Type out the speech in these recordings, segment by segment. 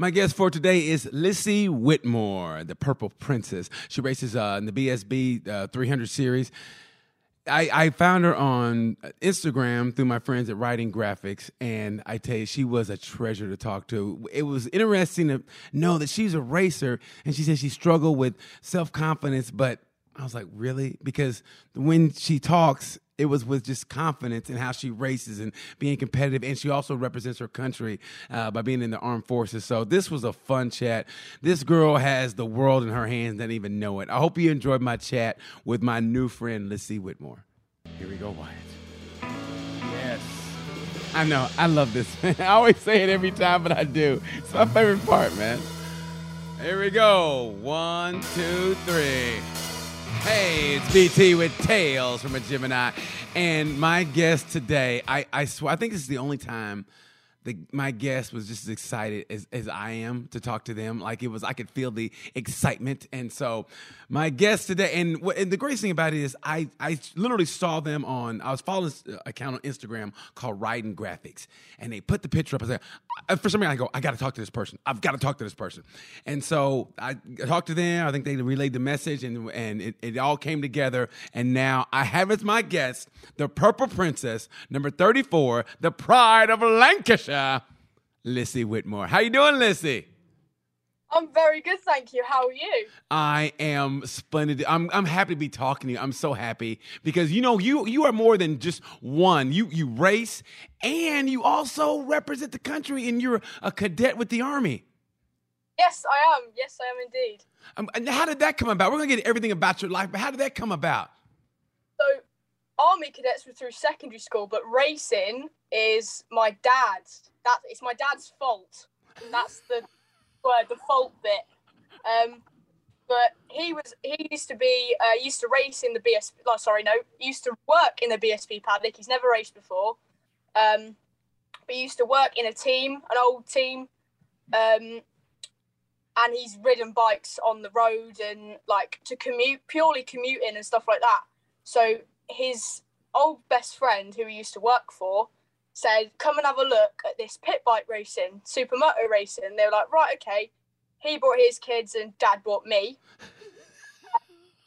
My guest for today is Lissy Whitmore, the Purple Princess. She races uh, in the BSB uh, 300 series. I, I found her on Instagram through my friends at Writing Graphics, and I tell you, she was a treasure to talk to. It was interesting to know that she's a racer, and she said she struggled with self confidence, but I was like, really? Because when she talks, it was with just confidence in how she races and being competitive. And she also represents her country uh, by being in the armed forces. So this was a fun chat. This girl has the world in her hands, doesn't even know it. I hope you enjoyed my chat with my new friend, Lissy Whitmore. Here we go, Wyatt. Yes. I know. I love this, man. I always say it every time, but I do. It's my favorite part, man. Here we go. One, two, three. Hey, it's BT with Tales from a Gemini. And my guest today, I, I swear, I think this is the only time the, my guest was just as excited as, as I am to talk to them. Like it was, I could feel the excitement. And so my guest today, and, and the greatest thing about it is I, I literally saw them on, I was following this uh, account on Instagram called Writing Graphics. And they put the picture up. I said, for some reason, I go, I got to talk to this person. I've got to talk to this person. And so I talked to them. I think they relayed the message and, and it, it all came together. And now I have as my guest the Purple Princess, number 34, the pride of Lancashire, Lissy Whitmore. How you doing, Lissy? I'm very good, thank you. How are you? I am splendid. I'm I'm happy to be talking to you. I'm so happy because you know you you are more than just one. You you race and you also represent the country and you're a cadet with the army. Yes, I am. Yes, I am indeed. Um, and how did that come about? We're gonna get everything about your life, but how did that come about? Army cadets were through secondary school, but racing is my dad's. That it's my dad's fault. That's the word, the fault bit. Um, but he was he used to be uh, used to race in the BSB. Oh, sorry, no, used to work in the BSB paddock. He's never raced before. Um, but he used to work in a team, an old team. Um, and he's ridden bikes on the road and like to commute, purely commuting and stuff like that. So his old best friend, who he used to work for, said, "Come and have a look at this pit bike racing, supermoto racing." They were like, "Right, okay." He brought his kids, and Dad brought me.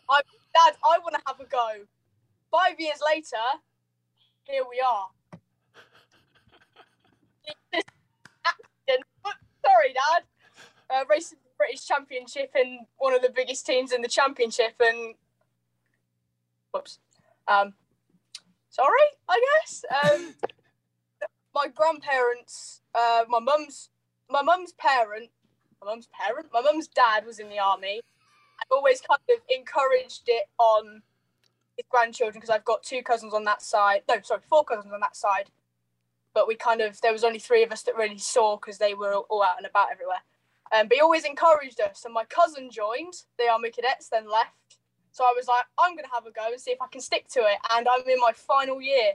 I, Dad, I want to have a go. Five years later, here we are. Sorry, Dad. Uh, racing the British Championship in one of the biggest teams in the championship, and whoops. Um, sorry, I guess. Um, my grandparents, uh, my mum's, my mum's parent, my mum's parent, my mum's dad was in the army. I've always kind of encouraged it on his grandchildren because I've got two cousins on that side. No, sorry, four cousins on that side. But we kind of there was only three of us that really saw because they were all out and about everywhere. Um, but he always encouraged us. And my cousin joined the army cadets, then left. So I was like, I'm gonna have a go and see if I can stick to it. And I'm in my final year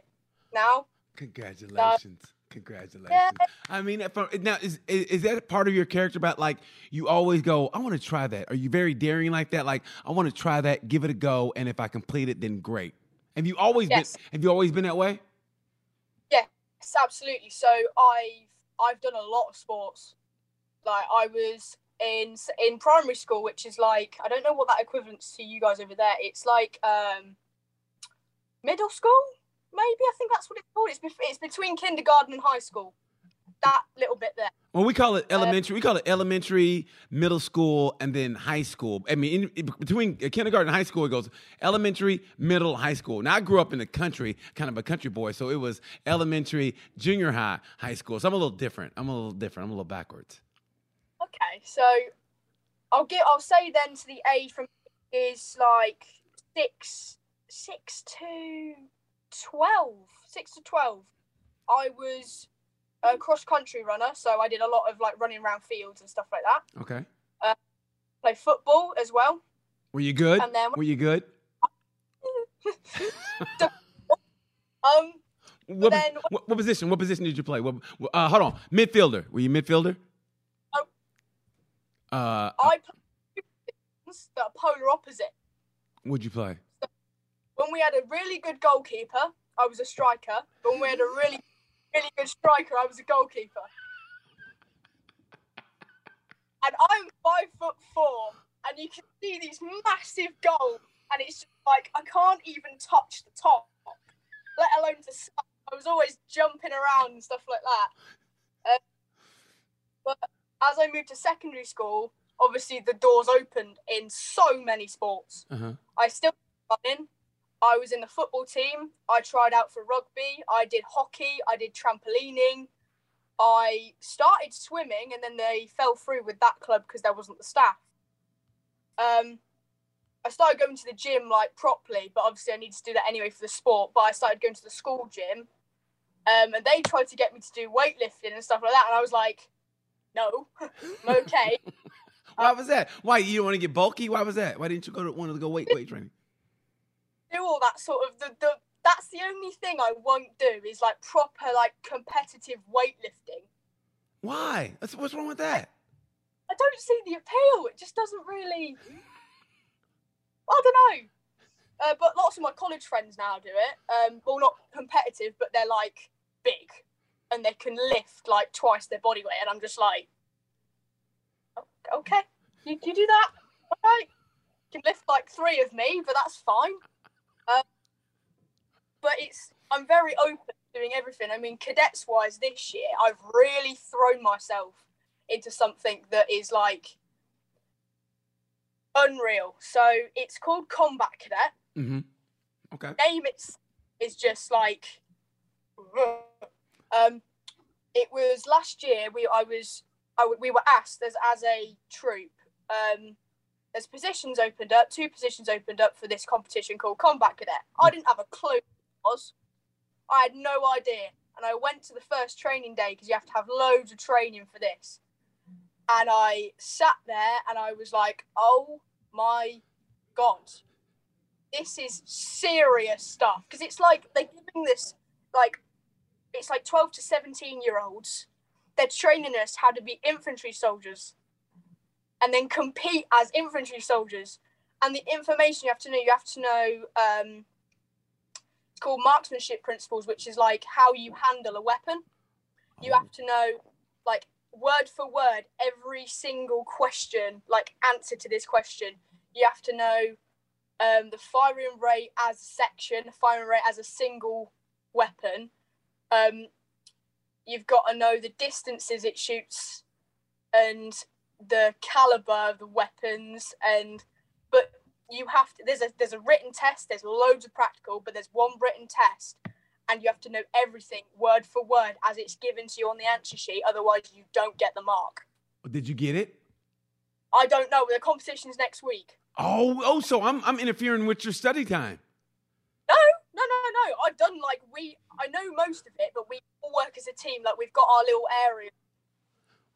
now. Congratulations. Uh, Congratulations. Yeah. I mean, now is, is, is that part of your character about like you always go, I want to try that? Are you very daring like that? Like I want to try that, give it a go, and if I complete it, then great. Have you always yes. been? Have you always been that way? Yes, absolutely. So I've I've done a lot of sports. Like I was in in primary school, which is like I don't know what that equivalent to you guys over there. It's like um, middle school maybe I think that's what it's called. It's, it's between kindergarten and high school. That little bit there. Well, we call it elementary. Um, we call it elementary, middle school, and then high school. I mean, in, in, between kindergarten and high school, it goes elementary, middle, high school. Now, I grew up in the country, kind of a country boy, so it was elementary, junior high, high school. So I'm a little different. I'm a little different. I'm a little backwards. Okay, so I'll get. I'll say then to the age from is like six, six to 12, 6 to 12, I was a cross country runner. So I did a lot of like running around fields and stuff like that. Okay. Uh, play football as well. Were you good? And then, Were you good? um, what, then, what, what, position? What position did you play? What, uh, hold on, midfielder. Were you midfielder? Uh, I that are polar opposite. What'd you play? when we had a really good goalkeeper, I was a striker. When we had a really, really good striker, I was a goalkeeper. and I'm five foot four, and you can see these massive goals, and it's just like I can't even touch the top, let alone the start. I was always jumping around and stuff like that. Uh, but as I moved to secondary school, obviously the doors opened in so many sports. Uh-huh. I still running. I was in the football team. I tried out for rugby. I did hockey. I did trampolining. I started swimming, and then they fell through with that club because there wasn't the staff. Um, I started going to the gym like properly, but obviously I needed to do that anyway for the sport. But I started going to the school gym, um, and they tried to get me to do weightlifting and stuff like that, and I was like, "No, I'm okay." Why was that? Why you don't want to get bulky? Why was that? Why didn't you go to want to go weight weight training? do all that sort of the, the that's the only thing I won't do is like proper like competitive weightlifting. Why? What's, what's wrong with that? I don't see the appeal. It just doesn't really. I don't know. Uh, but lots of my college friends now do it. Um, well, not competitive, but they're like big, and they can lift like twice their body weight, and I'm just like, okay, you, you do that, okay? You can lift like three of me, but that's fine. Um, but it's I'm very open to doing everything. I mean, cadets wise, this year I've really thrown myself into something that is like unreal. So it's called Combat Cadet. Mm-hmm. Okay. Name it's is just like um it was last year we I was I, we were asked as as a troop um there's positions opened up two positions opened up for this competition called Combat Cadet. I didn't have a clue what it was. I had no idea and I went to the first training day because you have to have loads of training for this. And I sat there and I was like, "Oh my god, this is serious stuff." Because it's like they're giving this like it's like 12 to 17 year olds. They're training us how to be infantry soldiers and then compete as infantry soldiers. And the information you have to know, you have to know um, it's called marksmanship principles, which is like how you handle a weapon. You have to know, like, word for word, every single question, like, answer to this question. You have to know um, the firing rate as a section, the firing rate as a single weapon. Um, you've got to know the distances it shoots and the caliber of the weapons and but you have to there's a there's a written test there's loads of practical but there's one written test and you have to know everything word for word as it's given to you on the answer sheet otherwise you don't get the mark Did you get it? i don't know the competition's next week Oh, oh, so I'm I'm interfering with your study time. No no i've done like we i know most of it but we all work as a team like we've got our little area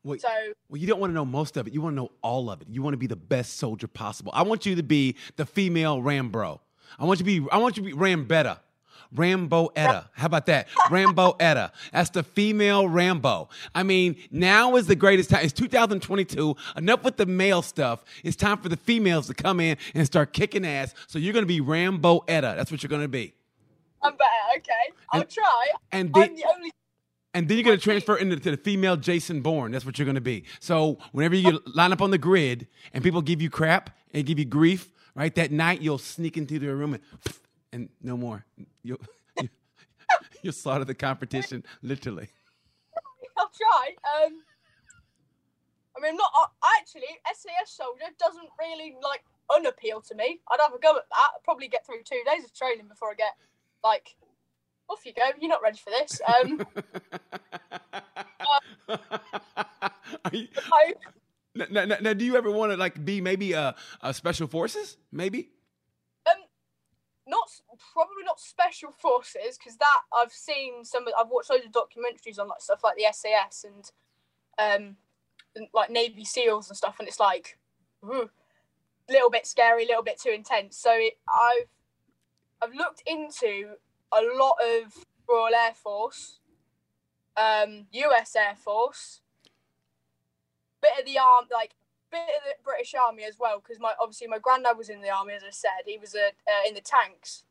Wait, so well, you don't want to know most of it. You want to know all of it. You want to be the best soldier possible. I want you to be the female Rambro. I want you to be. I want you to be Rambetta. Rambo Etta. How about that? Rambo Etta. That's the female Rambo. I mean, now is the greatest time. It's 2022. Enough with the male stuff. It's time for the females to come in and start kicking ass. So you're going to be Rambo Etta. That's what you're going to be. I'm better okay i'll And- try and i'm the- the only And then you're going to transfer into to the female Jason Bourne. That's what you're going to be. So whenever you line up on the grid and people give you crap and give you grief, right? That night you'll sneak into their room and, and no more. You'll you'll slaughter the competition literally. I'll try. Um, I mean, I'm not I actually. SAS soldier doesn't really like unappeal to me. I'd have a go at that. I'd probably get through two days of training before I get like, off you go. You're not ready for this. Um, Are you- I, now, now- now, do you ever want to like be maybe a, a special forces? Maybe. um, not probably not special forces because that I've seen some. I've watched loads of documentaries on like stuff like the SAS and um, and, like Navy SEALs and stuff, and it's like, a little bit scary, a little bit too intense. So it, I've I've looked into a lot of Royal Air Force, um, U.S. Air Force, bit of the arm, like bit of the British Army as well, because my obviously my granddad was in the army, as I said, he was a, uh, in the tanks.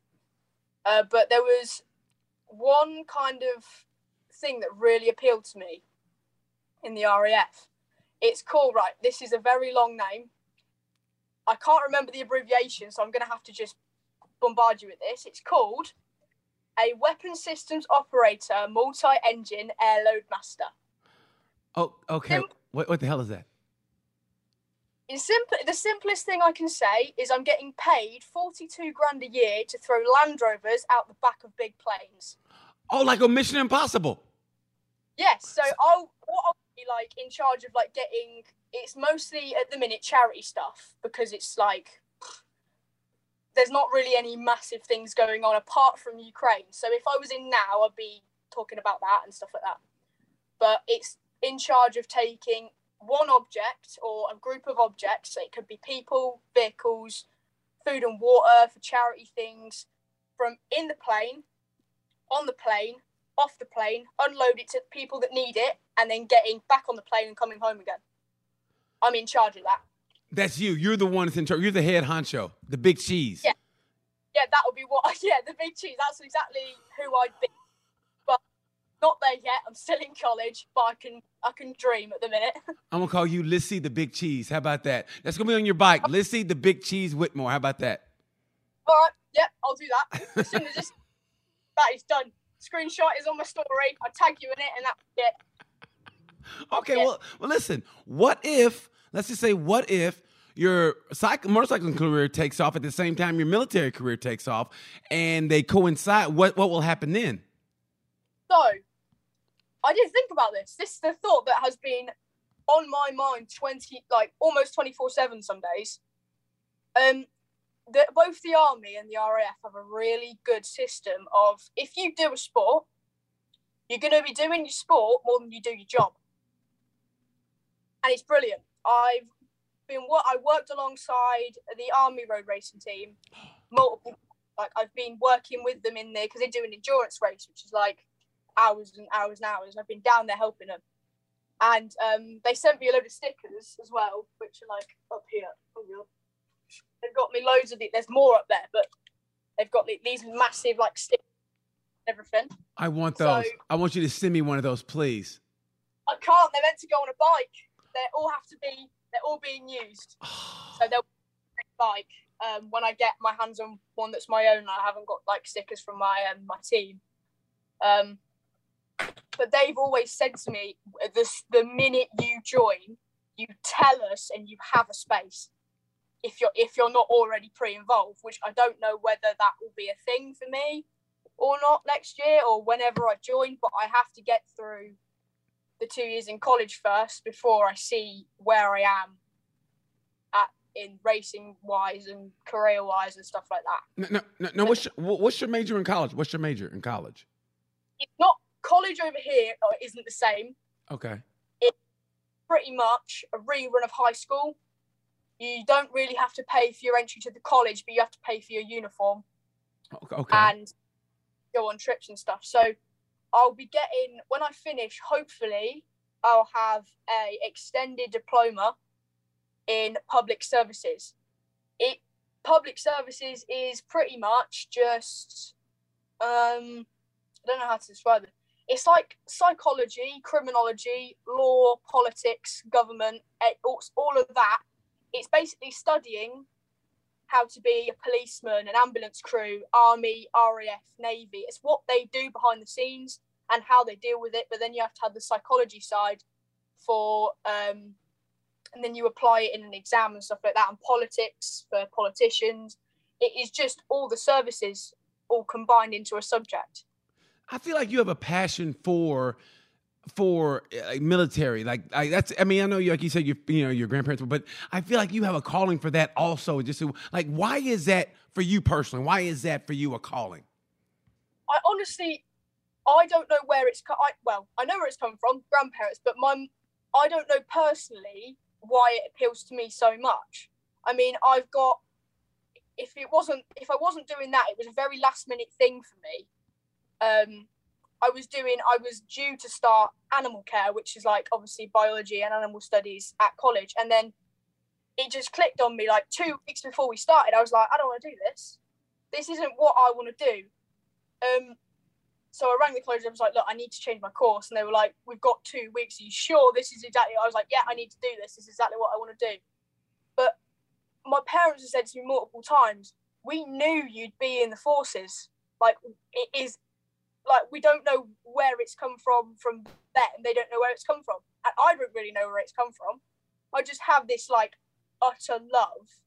Uh, but there was one kind of thing that really appealed to me in the RAF It's called right. This is a very long name. I can't remember the abbreviation, so I'm going to have to just bombard you with this. It's called a Weapon Systems Operator Multi-Engine Airload Master. Oh, okay. Sim- What what the hell is that? Simple, the simplest thing I can say is I'm getting paid 42 grand a year to throw Land Rovers out the back of big planes. Oh, like a Mission Impossible. Yes, so I'll what I'll be like in charge of like getting it's mostly at the minute charity stuff because it's like there's not really any massive things going on apart from Ukraine. So if I was in now, I'd be talking about that and stuff like that. But it's in charge of taking one object or a group of objects. So it could be people, vehicles, food and water for charity things from in the plane, on the plane, off the plane, unload it to people that need it, and then getting back on the plane and coming home again. I'm in charge of that. That's you. You're the one that's in charge. You're the head honcho, the big cheese. Yeah. Yeah, that would be what. Yeah, the big cheese. That's exactly who I'd be. But not there yet. I'm still in college, but I can I can dream at the minute. I'm gonna call you Lissy the Big Cheese. How about that? That's gonna be on your bike. Lissy the Big Cheese Whitmore. How about that? All right. Yeah, I'll do that as soon as this that is done. Screenshot is on my story. I tag you in it, and that's it. Okay, well, well, listen. What if? Let's just say, what if your cycle, motorcycling career takes off at the same time your military career takes off, and they coincide? What what will happen then? So, I didn't think about this. This is the thought that has been on my mind twenty, like almost twenty four seven some days. Um, that both the army and the RAF have a really good system of if you do a sport, you're going to be doing your sport more than you do your job, and it's brilliant. I've been what I worked alongside the army road racing team multiple. Like I've been working with them in there because they do an endurance race, which is like hours and hours and hours. And I've been down there helping them, and um, they sent me a load of stickers as well, which are like up here. Oh, yeah. They've got me loads of it. There's more up there, but they've got these massive like stickers, everything. I want So- those. I want you to send me one of those, please. I can't. They're meant to go on a bike. They all have to be. They're all being used. So they'll bike. Um, when I get my hands on one that's my own, I haven't got like stickers from my um, my team. Um, but they've always said to me, the the minute you join, you tell us and you have a space. If you're if you're not already pre-involved, which I don't know whether that will be a thing for me or not next year or whenever I join, but I have to get through the two years in college first before I see where I am at in racing wise and career wise and stuff like that. No, no, no. what's your, what's your major in college? What's your major in college? It's not college over here uh, isn't the same. Okay. It's pretty much a rerun of high school. You don't really have to pay for your entry to the college, but you have to pay for your uniform okay. and go on trips and stuff. So I'll be getting when I finish. Hopefully, I'll have a extended diploma in public services. It public services is pretty much just um I don't know how to describe it. It's like psychology, criminology, law, politics, government, eh, all all of that. It's basically studying how to be a policeman, an ambulance crew, army, RAF, navy. It's what they do behind the scenes and how they deal with it. But then you have to have the psychology side for, um, and then you apply it in an exam and stuff like that. And politics for politicians. It is just all the services all combined into a subject. I feel like you have a passion for for like military like I, that's i mean i know you like you said you you know your grandparents but i feel like you have a calling for that also just to, like why is that for you personally why is that for you a calling I honestly, I don't know where it's co- I, well, I know where it's come from, grandparents, but my, I don't know personally why it appeals to me so much. I mean, I've got, if it wasn't, if I wasn't doing that, it was a very last minute thing for me. Um, I was doing, I was due to start animal care, which is like obviously biology and animal studies at college, and then it just clicked on me like two weeks before we started. I was like, I don't want to do this. This isn't what I want to do um, so I rang the college. I was like, look, I need to change my course, and they were like, we've got two weeks. Are you sure this is exactly? I was like, yeah, I need to do this. This is exactly what I want to do. But my parents have said to me multiple times, we knew you'd be in the forces. Like it is, like we don't know where it's come from from them. They don't know where it's come from, and I don't really know where it's come from. I just have this like utter love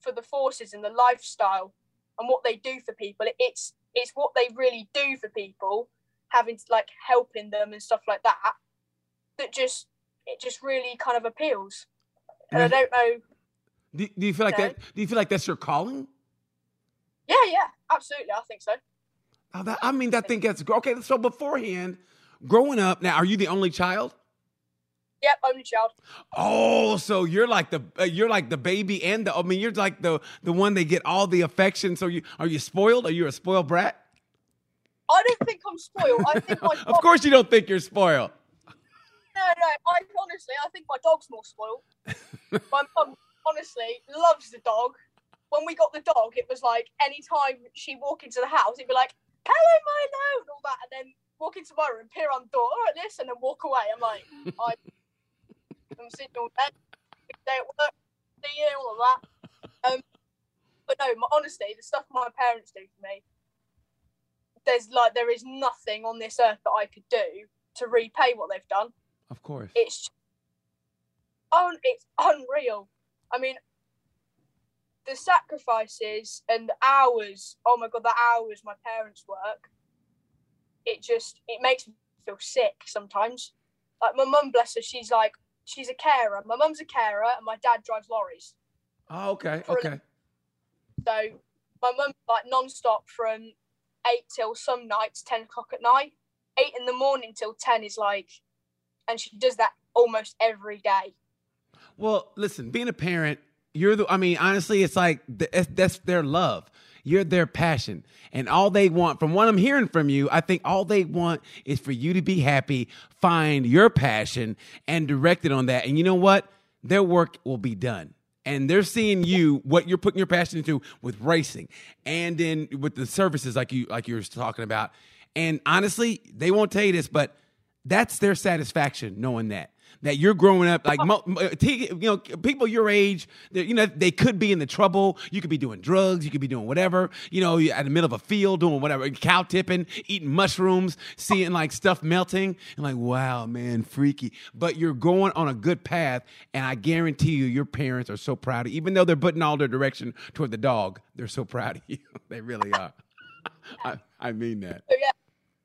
for the forces and the lifestyle and what they do for people. It's it's what they really do for people, having to like helping them and stuff like that. That just it just really kind of appeals. And I don't know. Do, do you feel like that? Do you feel like that's your calling? Yeah, yeah, absolutely. I think so. Oh, that, I mean, I think that's okay. So beforehand, growing up, now are you the only child? Yep, only child. Oh, so you're like the uh, you're like the baby and the I mean you're like the the one they get all the affection. So you are you spoiled? Are you a spoiled brat? I don't think I'm spoiled. I think my of course you don't think you're spoiled. No, no. I honestly, I think my dog's more spoiled. my mum honestly loves the dog. When we got the dog, it was like anytime she walk into the house, it'd be like, "Hello, Milo," and all that, and then walk into my room, peer on the door, all right, this, and then walk away. I'm like, I, I'm sitting all day, day at work, see you, all of that. Um, but no, my, honestly, the stuff my parents do for me, there's like there is nothing on this earth that I could do to repay what they've done Of course. it's un- it's unreal. I mean, the sacrifices and the hours. Oh my god, the hours my parents work. It just it makes me feel sick sometimes. Like my mum, bless her, she's like she's a carer. My mum's a carer, and my dad drives lorries. Oh, okay. Okay. So my mum's like non-stop from eight till some nights ten o'clock at night. Eight in the morning till ten is like, and she does that almost every day. Well, listen, being a parent, you're the, I mean, honestly, it's like th- that's- that's their love. You're their passion. And all they want, from what I'm hearing from you, I think all they want is for you to be happy, find your passion, and direct it on that. And you know what? Their work will be done. And they're seeing you, what you're putting your passion into with racing and then with the services like you like you were talking about. And honestly, they won't tell you this, but that's their satisfaction knowing that that you're growing up like oh. t- you know people your age they- you know they could be in the trouble. You could be doing drugs. You could be doing whatever. You know you're in the middle of a field doing whatever cow tipping eating mushrooms seeing like stuff melting. And like wow man freaky. But you're going on a good path and i guarantee you your parents are so proud of you. Even though they're putting all their direction toward the dog they're so proud of you. They really are. I, I mean that. Yeah,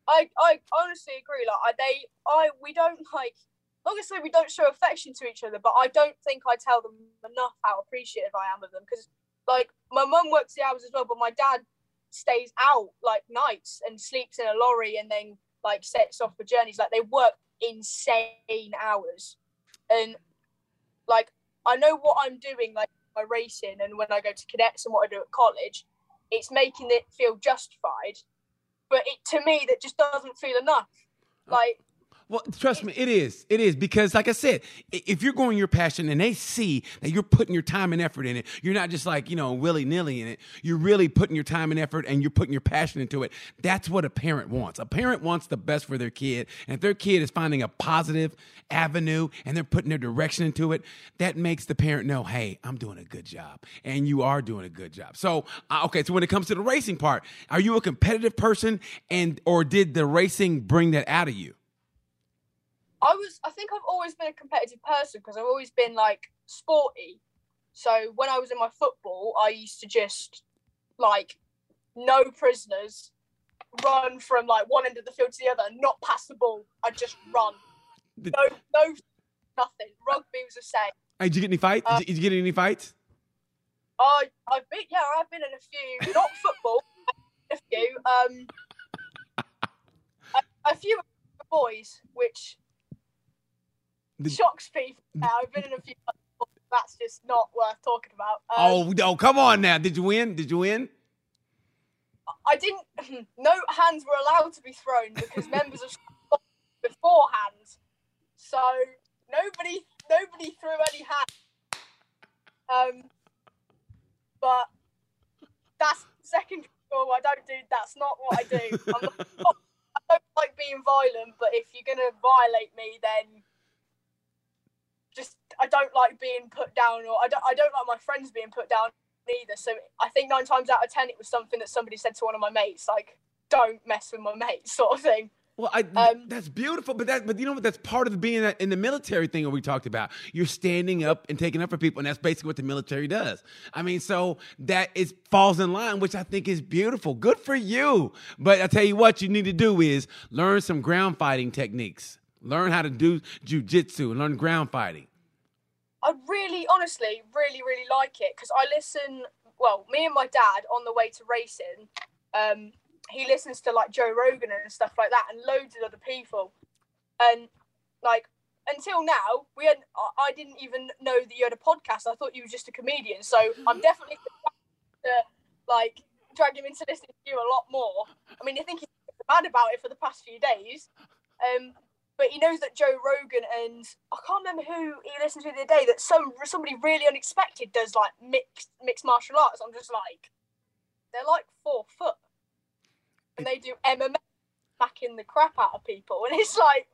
I I honestly agree. Like they, I we don't like. Obviously, we don't show affection to each other, but I don't think I tell them enough how appreciative I am of them. Because, like, my mum works the hours as well, but my dad stays out like nights and sleeps in a lorry and then like sets off for journeys. Like, they work insane hours, and like I know what I'm doing, like my racing and when I go to cadets and what I do at college. It's making it feel justified, but it to me that just doesn't feel enough. Like Well, trust me, it is. It is because, like I said, if you're going your passion and they see that you're putting your time and effort in it, you're not just like you know willy nilly in it. You're really putting your time and effort, and you're putting your passion into it. That's what a parent wants. A parent wants the best for their kid, and if their kid is finding a positive avenue and they're putting their direction into it, that makes the parent know, hey, I'm doing a good job, and you are doing a good job. So, uh, okay, so when it comes to the racing part, are you a competitive person, and or did the racing bring that out of you? I was, I think I've always been a competitive person because I've always been like sporty. So when I was in my football, I used to just like no prisoners, run from like one end of the field to the other, and not pass the ball. I just run. Did- No, no, nothing. Rugby was the same. Hey, did you get any fights? Uh, did, you, did you get any fights? I, I've been, yeah, I've been in a few, not football, a few, um, a, a few boys, which Did- shocks people. Yeah, I've been in a few. That's just not worth talking about. Um, oh, no, come on now. Did you win? Did you win? I didn't. No hands were allowed to be thrown because members of beforehand. So nobody, nobody threw any hands. Um, but that's second school. I don't do. That's not what I do. I'm not, like being violent, but if you're gonna violate me, then just I don't like being put down, or I don't I don't like my friends being put down either. So I think nine times out of ten, it was something that somebody said to one of my mates, like, "Don't mess with my mates," sort of thing. Well, I, Um, that's beautiful, but that, but you know what? That's part of being in the military thing that we talked about. You're standing up and taking up for people, and that's basically what the military does. I mean, so that is falls in line, which I think is beautiful. Good for you. But I tell you what, you need to do is learn some ground fighting techniques. Learn how to do jujitsu and learn ground fighting. I really, honestly, really, really like it because I listen. Well, me and my dad on the way to racing, um, he listens to like Joe Rogan and stuff like that, and loads of other people. And like until now, we had I- didn't even know that you had a podcast. I thought you were just a comedian. So I'm definitely to like drag him into listening to you a lot more. I mean, I think he's mad about it for the past few days. Um, but he knows that Joe Rogan and I can't remember who he listened to the other day that some somebody really unexpected does like mixed mixed martial arts. I'm just like, they're like four foot, and they do MMA, backing the crap out of people, and it's like,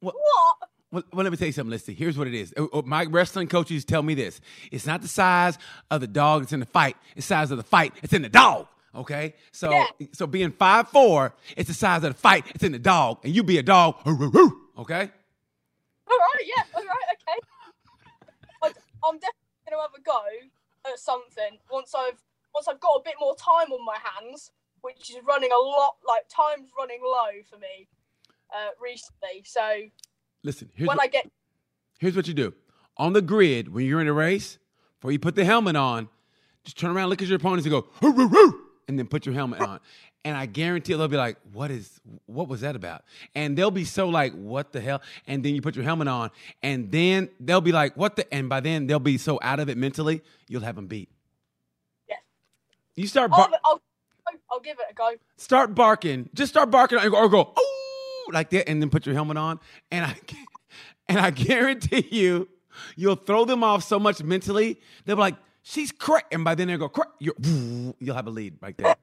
What- what? Well, well, let me tell you something, Lissy. Here's what it is. Uh, uh, My wrestling coaches tell me this. It's not the size of the dog that's in the fight. It's the size of the fight. It's in the dog. Okay? So Yeah. so being five four, it's the size of the fight. It's in the dog. And you be a dog. Okay? All right, yeah, all right, okay. I'm definitely gonna have a go at something once I've once I've got a bit more time on my hands, which is running a lot. Like time's running low for me uh, recently. So Listen, here's when what, I get here's what you do. On the grid, when you're in a race, before you put the helmet on, just turn around, look at your opponents and go, "Hoo, hoo, hoo," and then put your helmet on. And I guarantee they'll be like, what is what was that about? And they'll be so like, what the hell? And then you put your helmet on, and then they'll be like, what the and by then they'll be so out of it mentally, you'll have them beat. Yeah. You start I'll, I'll, I'll give it a go. start barking. Just start barking or go, or go oh like that, and then put your helmet on. And I and I guarantee you, you'll throw them off so much mentally. They'll be like, "She's correct," and by then they'll go, "Correct." You're, you'll have a lead right there.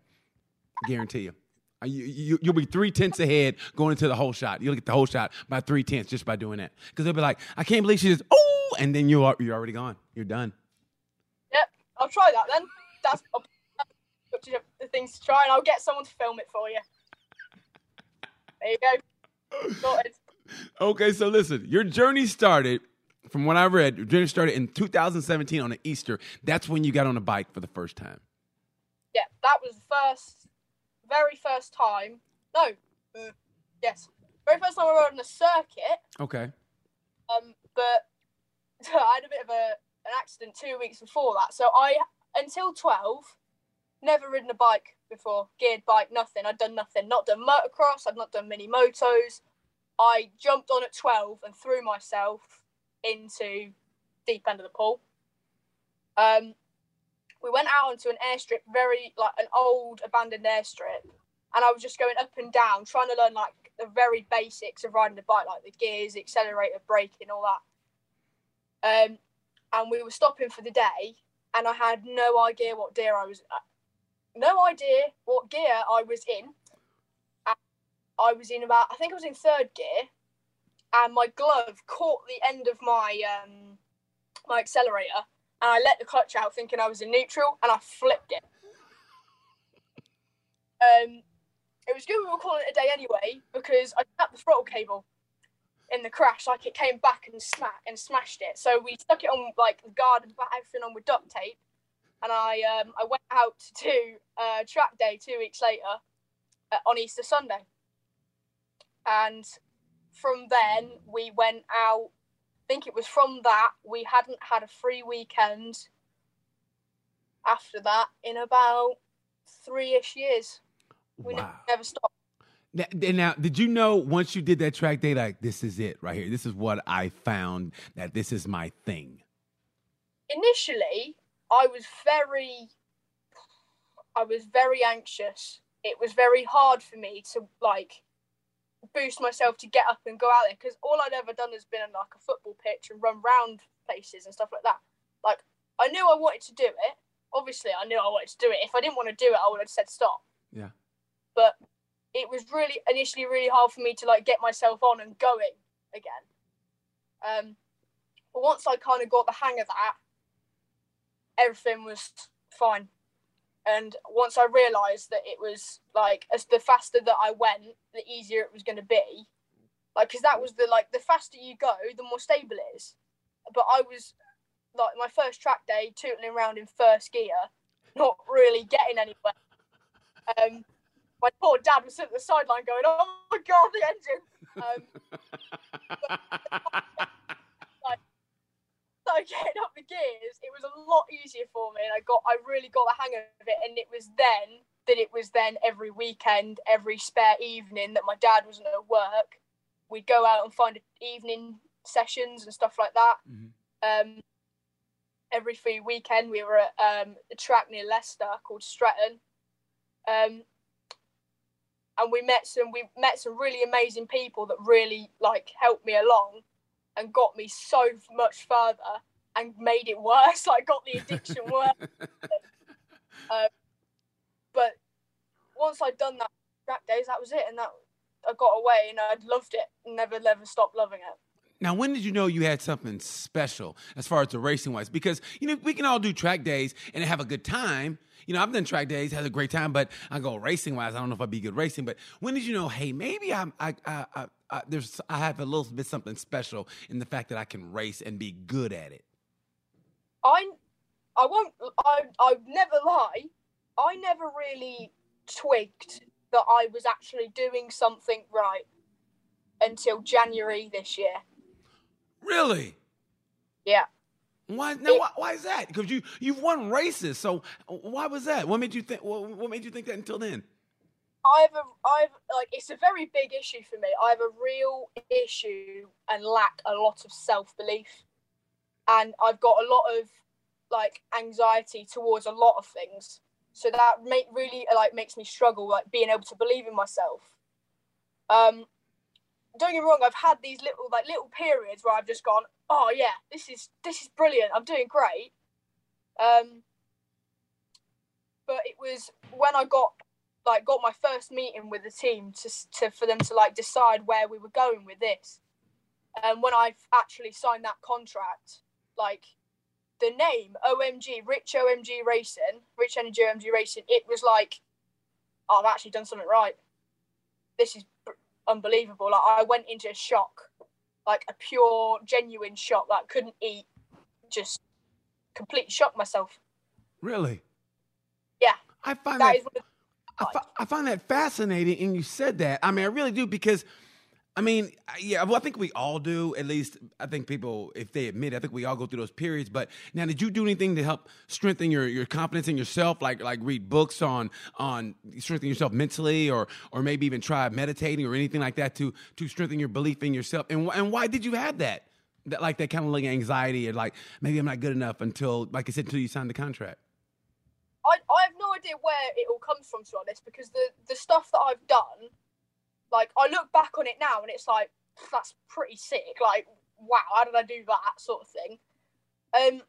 guarantee you. Uh, You, you, you'll be three tenths ahead going into the holeshot. You'll get the holeshot by three tenths just by doing that. Because they'll be like, I can't believe she just, oh, and then you are, you're already gone. You're done. Yep, I'll try that then. That's the things to try, and I'll get someone to film it for you. There you go. Sorted. Okay, so listen, your journey started, from what I read, journey started in 2017 on an Easter. That's when you got on a bike for the first time. Yeah, that was the first, very first time. No, uh, yes, very first time I rode on a circuit. Okay. Um, but I had a bit of a an accident two weeks before that. So I, until twelve, never ridden a bike before, geared bike, nothing. I'd done nothing. Not done motocross. I'd not done mini motos. I jumped on at twelve and threw myself into deep end of the pool. Um, we went out onto an airstrip, very like an old abandoned airstrip, and I was just going up and down, trying to learn like the very basics of riding a bike, like the gears, accelerator, braking, all that. Um, and we were stopping for the day, and I had no idea what gear I was, uh, no idea what gear I was in. I was in about, I think I was in third gear, and my glove caught the end of my um, my accelerator, and I let the clutch out, thinking I was in neutral, and I flipped it. Um, it was good we were calling it a day anyway because I snapped the throttle cable in the crash, like it came back and smack and smashed it. So we stuck it on like the guard and everything on with duct tape, and I um, I went out to uh, track day two weeks later uh, on Easter Sunday, and from then we went out. I think it was from that we hadn't had a free weekend after that in about three-ish years. We Wow. never stopped. Now, now, did you know once you did that track day, like, this is it right here? This is what I found that this is my thing. Initially, I was very, I was very anxious. It was very hard for me to like boost myself to get up and go out there because all I'd ever done has been on like a football pitch and run round places and stuff like that. Like I knew I wanted to do it. Obviously, I knew I wanted to do it. If I didn't want to do it, I would have said stop. Yeah. But it was really initially really hard for me to like get myself on and going again. Um, but once I kind of got the hang of that, everything was fine. And once I realised that it was like as the faster that I went, the easier it was going to be. Like, because that was the like the faster you go, the more stable it is. But I was like my first track day, tootling around in first gear, not really getting anywhere. Um, my poor dad was at the sideline going, "Oh my god, the engine!" Um, like getting up the gears, it was a lot easier for me, and I got, I really got the hang of it. And it was then that it was then every weekend, every spare evening that my dad wasn't at work, we'd go out and find evening sessions and stuff like that. Mm-hmm. Um, every free weekend, we were at um, a track near Leicester called Stretton. Um, and we met some we met some really amazing people that really like helped me along and got me so much further and made it worse. Like got the addiction worse. Um, but once i'd done that track days that was it. And that i got away and I'd loved it. And never never stopped loving it. Now, when did you know you had something special as far as the racing wise? Because you know we can all do track days and have a good time, you know, I've done track days, had a great time, but I go racing wise, I don't know if I'd be good racing. But when did you know, hey, maybe I'm, I, I, I, I, there's, I have a little bit something special in the fact that I can race and be good at it? I, I won't, I, I never lie. I never really twigged that I was actually doing something right until January this year. Really? Yeah. Why now? Why, why, is that? Because you you've won races, so why was that? What made you think? What, what made you think that until then? I have a, I have like it's a very big issue for me. I have a real issue and lack a lot of self belief, and I've got a lot of like anxiety towards a lot of things. So that make really like makes me struggle like being able to believe in myself. Um, don't get me wrong, I've had these little like little periods where I've just gone, oh yeah, this is this is brilliant. I'm doing great. Um, but it was when I got like got my first meeting with the team to to for them to like decide where we were going with this. And when I actually signed that contract, like the name OMG, Rich OMG Racing, Rich Energy OMG Racing, it was like, oh, I've actually done something right. This is unbelievable. Like I went into a shock, like a pure, genuine shock. Like couldn't eat, just completely shocked myself. Really? Yeah. I find that. that I, fi- I find that fascinating, and you said that. I mean, I really do because I mean, yeah, well, I think we all do. At least, I think people, if they admit, it, I think we all go through those periods. But now, did you do anything to help strengthen your, your confidence in yourself? Like like read books on on strengthening yourself mentally, or or maybe even try meditating or anything like that to to strengthen your belief in yourself. And and why did you have that? That like that kind of like anxiety, or like maybe I'm not good enough until, like I said, until you signed the contract. I I have no idea where it all comes from, to be honest, because the the stuff that I've done like I look back on it now and it's like that's pretty sick. Like wow, how did I do that sort of thing? Um,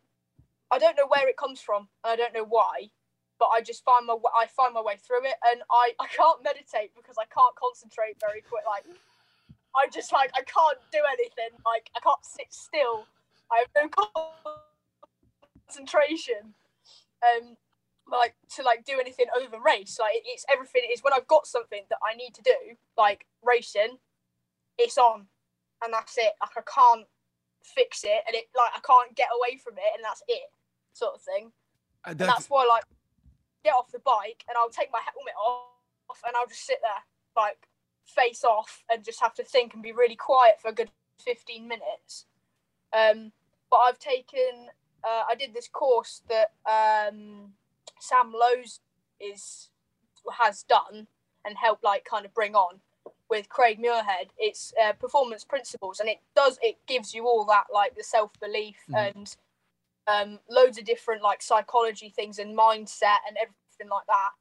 I don't know where it comes from. and I don't know why, but I just find my I find my way through it, and I I can't meditate because I can't concentrate very quick. Like I just like I can't do anything. Like I can't sit still. I have no concentration. Um, like to like do anything over race. Like it's everything is when I've got something that I need to do, like racing, it's on, and that's it. Like I can't fix it, and it like I can't get away from it, and that's it, sort of thing. Uh, that's... And that's why like get off the bike, and I'll take my helmet off, and I'll just sit there like face off, and just have to think and be really quiet for a good fifteen minutes. Um, but I've taken. Uh, I did this course that um, Sam Lowes is has done and helped like kind of bring on with Craig Muirhead. It's uh, performance principles, and it does it gives you all that like the self belief mm. and um, loads of different like psychology things and mindset and everything like that.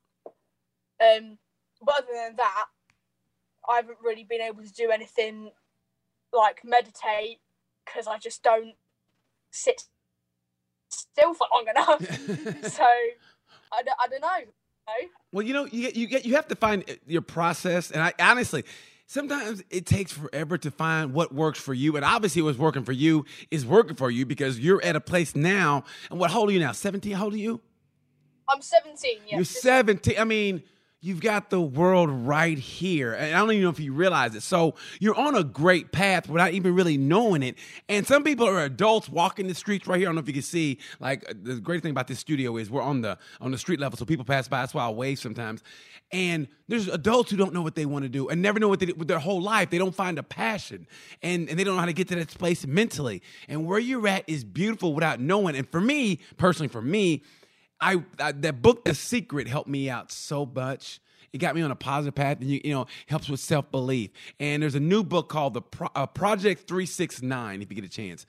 Um, but other than that, I haven't really been able to do anything like meditate because I just don't sit still for long enough. so I, I don't know. Well, you know, you get, you get you have to find uh, your process, and I honestly, sometimes it takes forever to find what works for you. And obviously, what's working for you is working for you because you're at a place now. And what? How old are you now? Seventeen. How old are you? I'm 17. Yeah. You're 17. I mean, you've got the world right here. And I don't even know if you realize it. So you're on a great path without even really knowing it. And some people are adults walking the streets right here. I don't know if you can see. Like uh, the great thing about this studio is we're on the on the street level, so people pass by. That's why I wave sometimes. And there's adults who don't know what they want to do and never know what they do with their whole life. They don't find a passion and, and they don't know how to get to that place mentally. And where you're at is beautiful without knowing. And for me, personally, for me, I, I, that book, The Secret, helped me out so much. It got me on a positive path, and you, you know helps with self belief. And there's a new book called the Pro, uh, Project Three Six Nine. If you get a chance,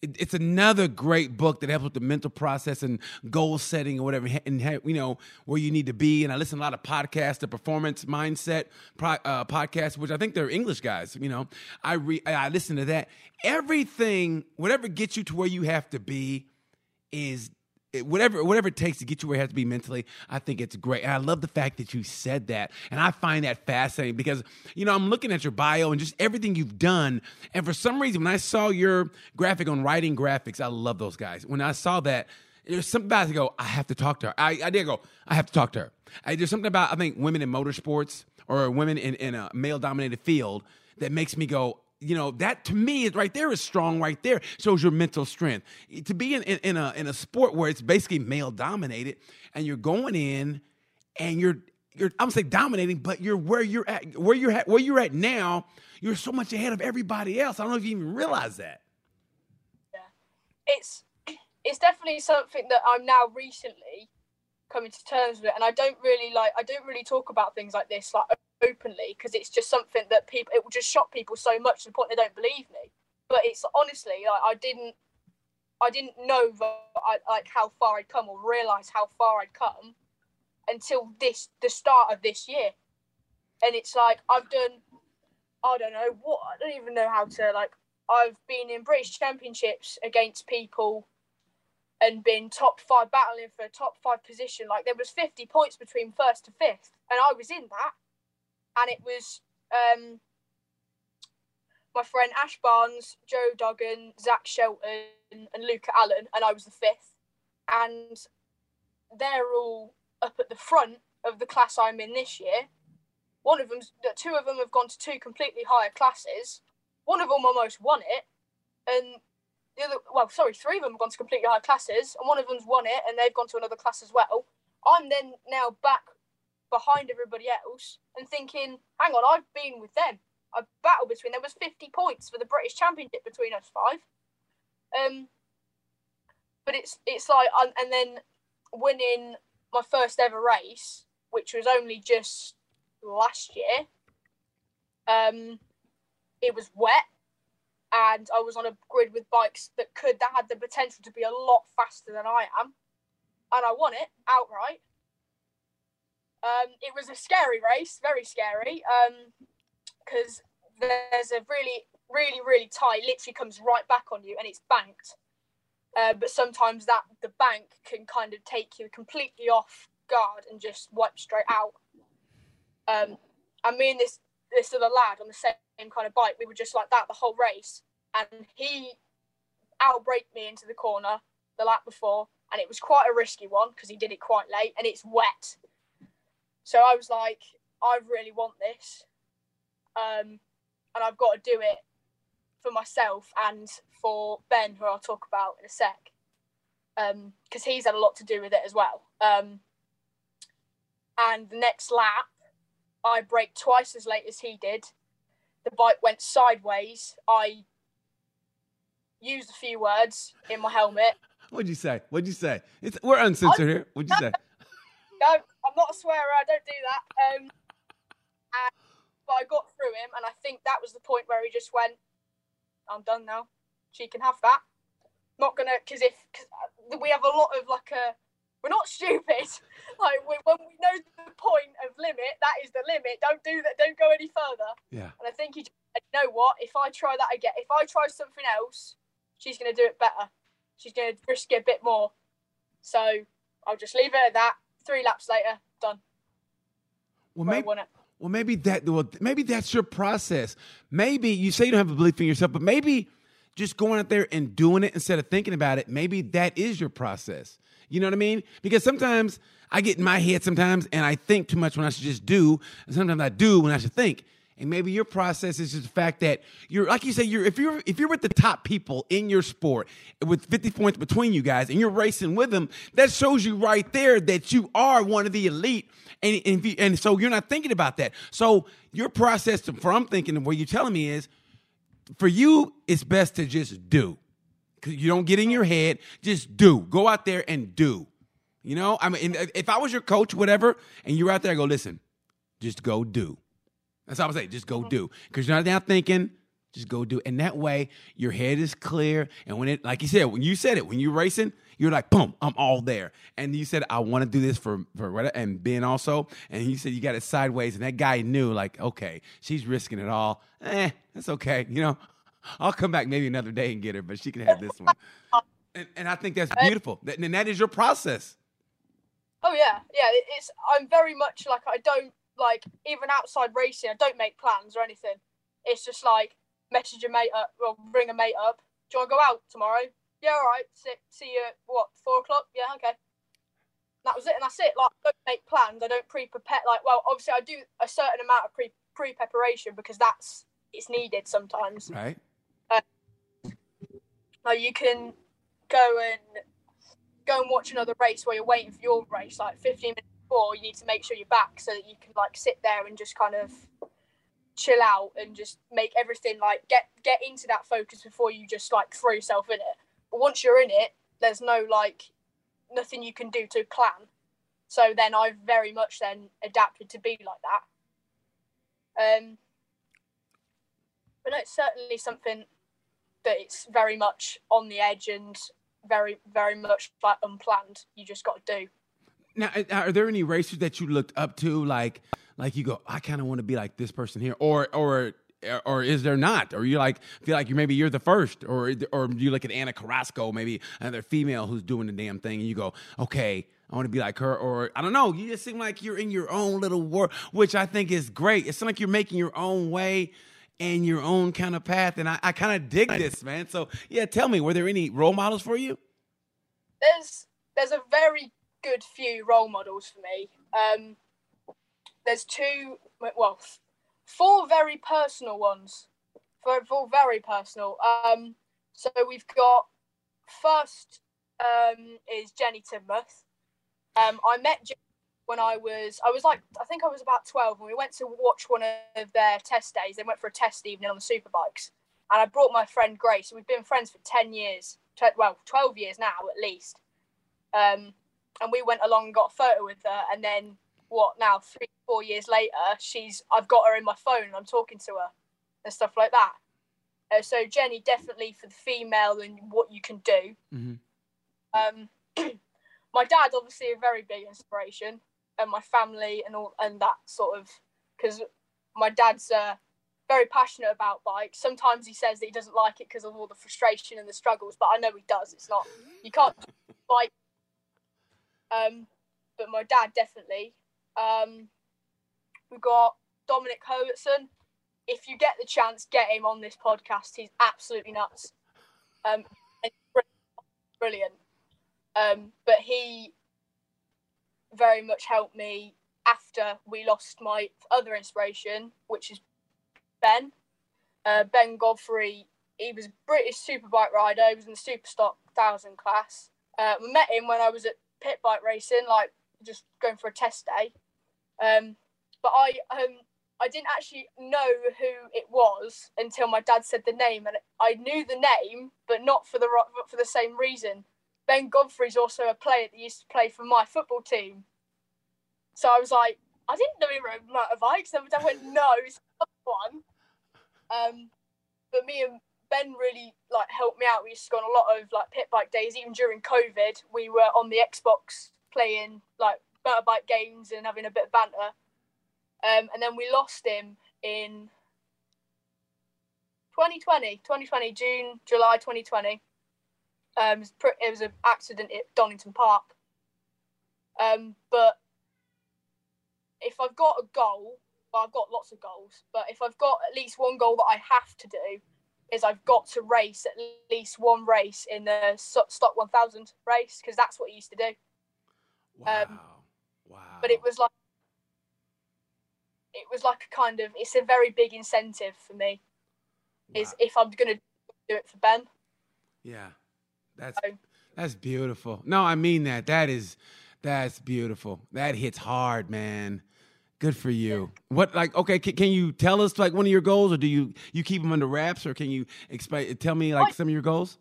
it, it's another great book that helps with the mental process and goal setting or whatever, and you know where you need to be. And I listen to a lot of podcasts, the Performance Mindset pro, uh, podcast, which I think they're English guys. You know, I re, I listen to that. Everything, whatever gets you to where you have to be, is whatever whatever it takes to get you where you have to be mentally, I think it's great. And I love the fact that you said that. And I find that fascinating because, you know, I'm looking at your bio and just everything you've done. And for some reason, when I saw your graphic on writing graphics, I love those guys. When I saw that, there's something about it to go, I have to talk to her. I, I did go, I have to talk to her. I, there's something about, I think, women in motorsports or women in, in a male dominated field that makes me go, you know that to me is right there is strong right there. Shows your mental strength. To be in, in, in, a in a sport where it's basically male dominated and you're going in and you're you're I'm saying dominating but you're where you're at where you're at where you're at now you're so much ahead of everybody else. I don't know if you even realize that. Yeah. It's it's definitely something that I'm now recently coming to terms with it and I don't really like I don't really talk about things like this like openly because it's just something that people it will just shock people so much to the point they don't believe me. But it's honestly like I didn't I didn't know I, like how far I'd come or realize how far I'd come until this the start of this year. And it's like I've done I don't know what I don't even know how to like I've been in British Championships against people and been top five battling for a top five position. Like there was 50 points between first to fifth, and I was in that and it was um, my friend Ash Barnes, Joe Duggan, Zach Shelton, and Luca Allen, and I was the fifth. And they're all up at the front of the class I'm in this year. One of them, two of them have gone to two completely higher classes. One of them almost won it, and the other, well, sorry, three of them have gone to completely higher classes, and one of them's won it, and they've gone to another class as well. I'm then now back behind everybody else and thinking, hang on, I've been with them. A battle between there was 50 points for the British Championship between us five. Um, but it's it's like and then winning my first ever race, which was only just last year. Um, it was wet, and I was on a grid with bikes that could that had the potential to be a lot faster than I am, and I won it outright. Um, it was a scary race, very scary, because um, there's a really, really, really tight, literally comes right back on you and it's banked. Uh, but sometimes that the bank can kind of take you completely off guard and just wipe straight out. Um, and me and this this other lad on the same kind of bike, we were just like that the whole race. And he outbraked me into the corner the lap before, and it was quite a risky one because he did it quite late, and it's wet. So I was like, I really want this, um, and I've got to do it for myself and for Ben, who I'll talk about in a sec, because um, he's had a lot to do with it as well. Um, and the next lap, I braked twice as late as he did. The bike went sideways. I used a few words in my helmet. What'd you say? What'd you say? It's, we're uncensored I, here. What'd you say? No, I'm not a swearer. I don't do that. Um, and, but I got through him, and I think that was the point where he just went, "I'm done now. She can have that." Not gonna, because if cause uh, we have a lot of like a, we're not stupid. like we, when we know the point of limit, that is the limit. Don't do that. Don't go any further. Yeah. And I think he, you know what? If I try that again, if I try something else, she's gonna do it better. She's gonna risk it a bit more. So I'll just leave it at that three laps later, done. Well, maybe, well, maybe that. Well, maybe that's your process. Maybe you say you don't have a belief in yourself, but maybe just going out there and doing it instead of thinking about it. Maybe that is your process. You know what I mean? Because sometimes I get in my head sometimes, and I think too much when I should just do, and sometimes I do when I should think. And maybe your process is just the fact that you're, like you say, you're if you're if you're with the top people in your sport with 50 points between you guys, and you're racing with them, that shows you right there that you are one of the elite. And and, you, and so you're not thinking about that. So your process, for I'm thinking, what you're telling me is, for you, it's best to just do. Cause you don't get in your head, just do. Go out there and do. You know, I mean, if I was your coach, whatever, and you're out there, I go, listen, just go do. That's all I'm saying. Just go do. Because you're not now thinking, just go do. And that way, your head is clear. And when it, like you said, when you said it, when you're racing, you're like, boom, I'm all there. And you said, I want to do this for, for and Ben also. And you said you got it sideways. And that guy knew, like, okay, she's risking it all. Eh, that's okay. You know, I'll come back maybe another day and get her, but she can have this one. And, and I think that's beautiful. And that is your process. Oh yeah, yeah. It's I'm very much like I don't like even outside racing. I don't make plans or anything. It's just like message a mate up, or ring a mate up. Do you want to go out tomorrow? Yeah, all right. See, see you at what four o'clock? Yeah, okay. That was it, and that's it. Like I don't make plans. I don't pre-prepare. Like, well, obviously I do a certain amount of pre pre-preparation because that's it's needed sometimes. Right? Um, like you can go and go and watch another race while you're waiting for your race. Like 15 minutes before, you need to make sure you're back so that you can like sit there and just kind of chill out and just make everything like get get into that focus before you just like throw yourself in it. But once you're in it, there's no like nothing you can do to plan. So then I've very much then adapted to be like that. Um, but no, it's certainly something that it's very much on the edge and very, very much like unplanned. You just got to do. Now, are there any racers that you looked up to, like, like you go, I kind of want to be like this person here, or, or, or is there not? Or you like feel like you maybe you're the first, or, or you look at Ana Carrasco, maybe another female who's doing the damn thing, and you go, okay, I want to be like her, or I don't know. You just seem like you're in your own little world, which I think is great. It's like you're making your own way and your own kind of path, and I, I kind of dig this, man. So yeah, tell me, were there any role models for you? There's there's a very good few role models for me. Um, there's two, well, four very personal ones. Four, four very personal. Um, so we've got first um, is Jenny Tinmouth. Um, I met Jenny when I was I was like I think I was about twelve, and we went to watch one of their test days. They went for a test evening on the superbikes, and I brought my friend Grace. We've been friends for ten years, tw- well, twelve years now at least. Um, and we went along and got a photo with her, and then what? Now three, four years later, she's I've got her in my phone. and I'm talking to her and stuff like that. Uh, so Jenny definitely for the female and what you can do. Mhm. Um, my dad obviously a very big inspiration, and my family and all and that sort of because my dad's uh, very passionate about bikes. Sometimes he says that he doesn't like it because of all the frustration and the struggles, but I know he does. It's not you can't bike. Um, but my dad definitely. Um, we've got Dominic Herbertson. If you get the chance, get him on this podcast. He's absolutely nuts. Um, brilliant. Um, but he very much helped me after we lost my other inspiration, which is Ben. Uh, ben Godfrey, he was a British superbike rider. He was in the Superstock 1000 class. Uh, we met him when I was at pit bike racing, like just going for a test day. Um, but I um, I didn't actually know who it was until my dad said the name, and I knew the name, but not for the for the same reason. Ben Godfrey's also a player that used to play for my football team. So I was like, I didn't know he rode motorbikes. And my dad went, no, it's one. Um, but me and Ben really like helped me out. We used to go on a lot of like pit bike days, even during COVID. We were on the Xbox playing like motorbike games and having a bit of banter. Um, and then we lost him in 2020, 2020, June, July 2020. Um, it was, an accident at Donington Park. Um, but if I've got a goal, well, I've got lots of goals, but if I've got at least one goal that I have to do, is I've got to race at least one race in the Stock 1000 race because that's what he used to do. Wow. Um, wow. But it was like, it was like a kind of, it's a very big incentive for me. Is if I'm gonna do it for Ben. Yeah. That's So- that's beautiful. No, I mean that. That is that's beautiful. That hits hard, man. Good for you. What like okay, can, can you tell us like one of your goals or do you you keep them under wraps or can you explain tell me like I- some of your goals?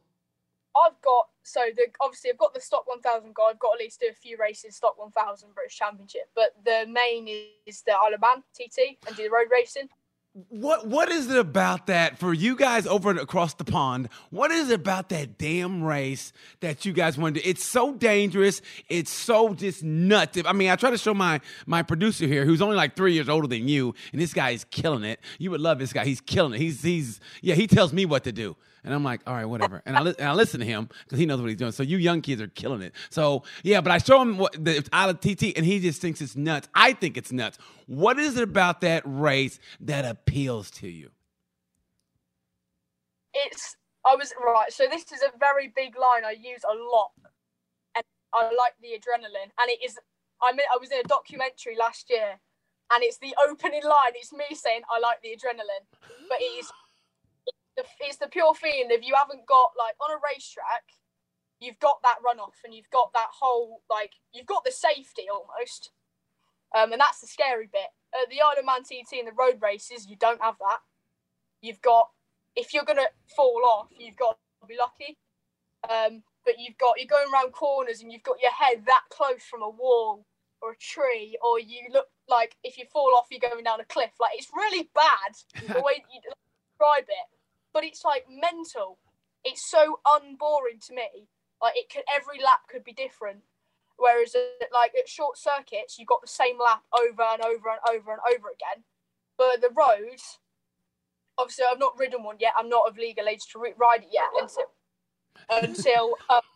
I've got so the obviously I've got the stock 1000 goal. I've got at least do a few races stock 1000 British Championship, but the main is the Isle of Man TT and do the road racing. What what is it about that for you guys over across the pond? What is it about that damn race that you guys want to? It's so dangerous. It's so just nuts. I mean, I try to show my my producer here, who's only like three years older than you, and this guy is killing it. You would love this guy. He's killing it. He's he's yeah. He tells me what to do. And I'm like, all right, whatever. And I, li- and I listen to him because he knows what he's doing. So you young kids are killing it. So yeah, but I show him what the it's out of TT, and he just thinks it's nuts. I think it's nuts. What is it about that race that appeals to you? It's I was right. So this is a very big line I use a lot, and I like the adrenaline. And it is I mean I was in a documentary last year, and it's the opening line. It's me saying I like the adrenaline, but it is the it's the pure feeling if you haven't got like on a racetrack, you've got that runoff and you've got that whole like you've got the safety almost, um, and that's the scary bit. At the Isle of Man TT and the road races, you don't have that. You've got if you're gonna fall off, you've got to be lucky. Um, but you've got you're going around corners and you've got your head that close from a wall or a tree, or you look like if you fall off, you're going down a cliff. Like it's really bad the way you describe it, but it's like mental. It's so unboring to me. Like it could every lap could be different. Whereas at, like at short circuits, you've got the same lap over and over and over and over again. But the roads, obviously, I've not ridden one yet. I'm not of legal age to ride it yet until until uh,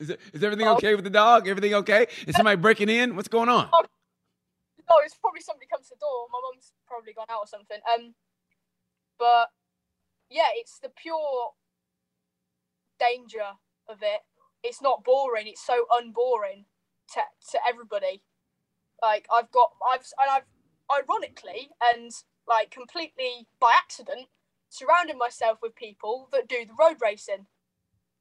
Is, it, is everything Oh. okay with the dog? Everything okay? Is somebody breaking in? What's going on? no, it's probably somebody comes to the door. My mum's probably gone out or something. Um, but yeah, it's the pure danger of it. It's not boring. It's so unboring to to everybody. Like I've got, I've and I've ironically and like completely by accident surrounded myself with people that do the road racing,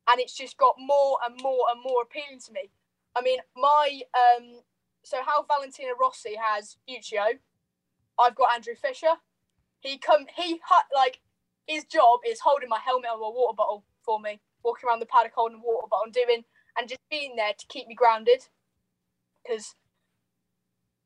and it's just got more and more and more appealing to me. I mean, my um, so how Valentino Rossi has Uccio, I've got Andrew Fisher. He come he like his job is holding my helmet and my water bottle for me, walking around the paddock holding a water bottle and doing and just being there to keep me grounded. Because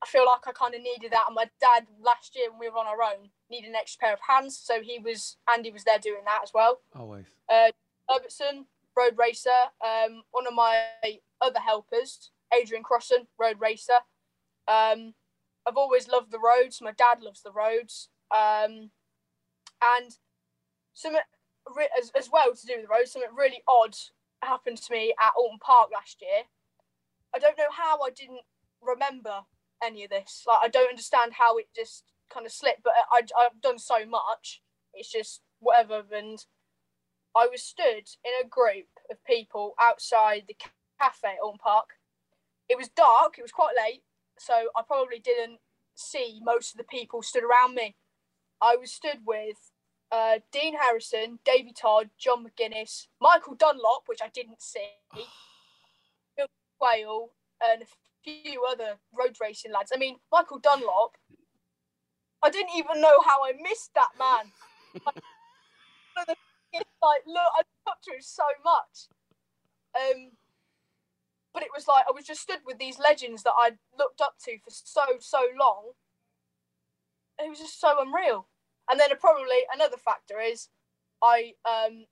I feel like I kind of needed that. And my dad last year when we were on our own needed an extra pair of hands, so he was Andy was there doing that as well. Always. Uh, Herbertson, road racer. Um, one of my other helpers, Adrian Crossan, road racer. Um, I've always loved the roads. My dad loves the roads. Um, and something as, as well to do with the roads, something really odd happened to me at Oulton Park last year. I don't know how I didn't remember any of this. Like, I don't understand how it just kind of slipped, but I, I've done so much. It's just whatever. And I was stood in a group of people outside the cafe at Oulton Park. It was dark, it was quite late, so I probably didn't see most of the people stood around me. I was stood with uh, Dean Harrison, Davey Todd, John McGuinness, Michael Dunlop, which I didn't see, Bill Whale, and a few other road racing lads. I mean, Michael Dunlop, I didn't even know how I missed that man. it's like look, I looked up to him so much. Um, but it was like I was just stood with these legends that I'd looked up to for so so long. It was just so unreal. And then probably another factor is I um